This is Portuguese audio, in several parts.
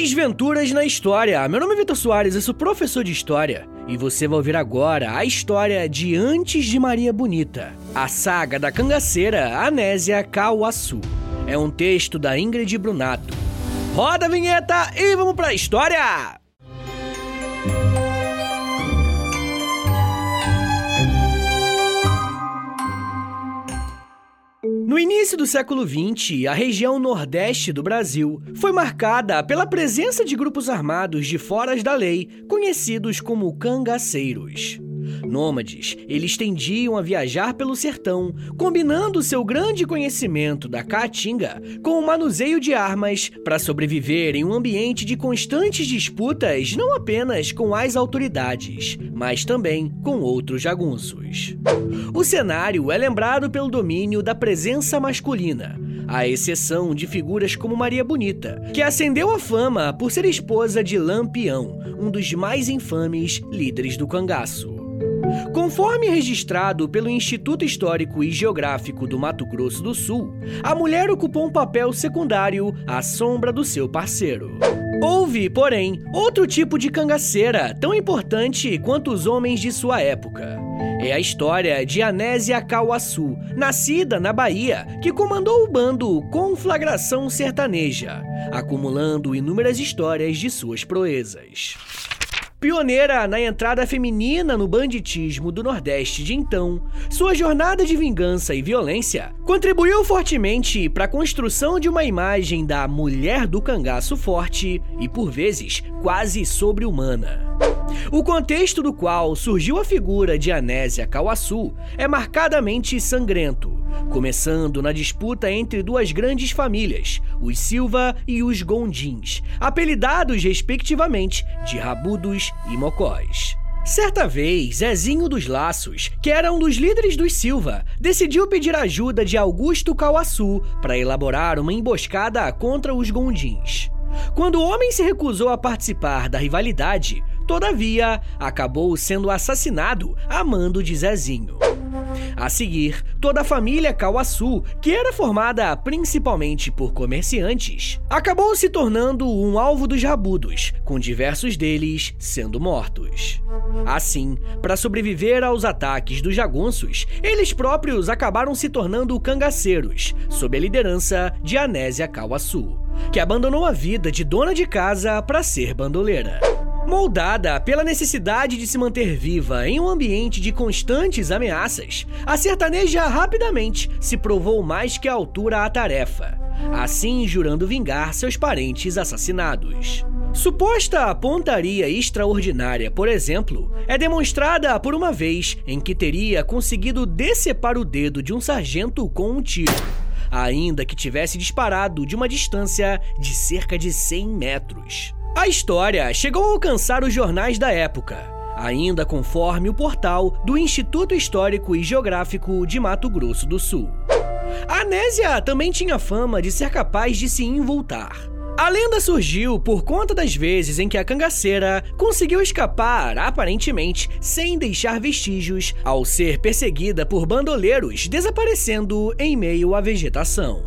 Desventuras na História. Meu nome é Vitor Soares, eu sou professor de História. E você vai ouvir agora a história de Antes de Maria Bonita, a saga da cangaceira Anésia Cauaçu. É um texto da Ingrid Brunato. Roda a vinheta e vamos pra história! No início do século XX, a região nordeste do Brasil foi marcada pela presença de grupos armados de foras da lei, conhecidos como cangaceiros. Nômades, eles tendiam a viajar pelo sertão, combinando seu grande conhecimento da caatinga com o manuseio de armas para sobreviver em um ambiente de constantes disputas não apenas com as autoridades, mas também com outros jagunços. O cenário é lembrado pelo domínio da presença masculina, à exceção de figuras como Maria Bonita, que ascendeu à fama por ser esposa de Lampião, um dos mais infames líderes do cangaço. Conforme registrado pelo Instituto Histórico e Geográfico do Mato Grosso do Sul, a mulher ocupou um papel secundário à sombra do seu parceiro. Houve, porém, outro tipo de cangaceira tão importante quanto os homens de sua época. É a história de Anésia Cauaçu, nascida na Bahia, que comandou o bando Conflagração Sertaneja, acumulando inúmeras histórias de suas proezas. Pioneira na entrada feminina no banditismo do Nordeste de então, sua jornada de vingança e violência contribuiu fortemente para a construção de uma imagem da mulher do cangaço forte e, por vezes, quase sobre-humana. O contexto do qual surgiu a figura de Anésia Cauaçu é marcadamente sangrento, começando na disputa entre duas grandes famílias, os Silva e os Gondins, apelidados respectivamente de Rabudos e Mocós. Certa vez, Zezinho dos Laços, que era um dos líderes dos Silva, decidiu pedir ajuda de Augusto Cauaçu para elaborar uma emboscada contra os Gondins. Quando o homem se recusou a participar da rivalidade, todavia acabou sendo assassinado a mando de Zezinho. A seguir, toda a família Cauaçu, que era formada principalmente por comerciantes, acabou se tornando um alvo dos rabudos, com diversos deles sendo mortos. Assim, para sobreviver aos ataques dos jagunços, eles próprios acabaram se tornando cangaceiros, sob a liderança de Anésia Cauaçu, que abandonou a vida de dona de casa para ser bandoleira. Moldada pela necessidade de se manter viva em um ambiente de constantes ameaças, a sertaneja rapidamente se provou mais que à altura à tarefa, assim jurando vingar seus parentes assassinados. Suposta pontaria extraordinária, por exemplo, é demonstrada por uma vez em que teria conseguido decepar o dedo de um sargento com um tiro, ainda que tivesse disparado de uma distância de cerca de 100 metros. A história chegou a alcançar os jornais da época, ainda conforme o portal do Instituto Histórico e Geográfico de Mato Grosso do Sul. A Anésia também tinha fama de ser capaz de se involtar. A lenda surgiu por conta das vezes em que a cangaceira conseguiu escapar, aparentemente, sem deixar vestígios, ao ser perseguida por bandoleiros desaparecendo em meio à vegetação.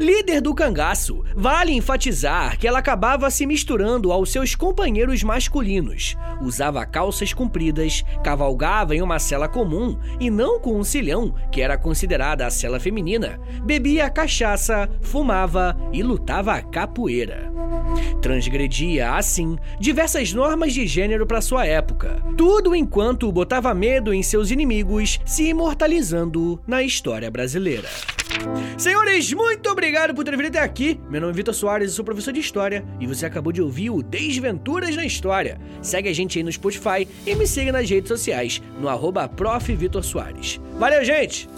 Líder do cangaço, vale enfatizar que ela acabava se misturando aos seus companheiros masculinos. Usava calças compridas, cavalgava em uma cela comum e não com um cilhão, que era considerada a cela feminina. Bebia cachaça, fumava e lutava capoeira. Transgredia, assim, diversas normas de gênero para sua época. Tudo enquanto botava medo em seus inimigos, se imortalizando na história brasileira. Senhores, muito obrigado por ter vindo até aqui. Meu nome é Vitor Soares, eu sou professor de História e você acabou de ouvir o Desventuras na História. Segue a gente aí no Spotify e me siga nas redes sociais, no arroba Valeu, gente!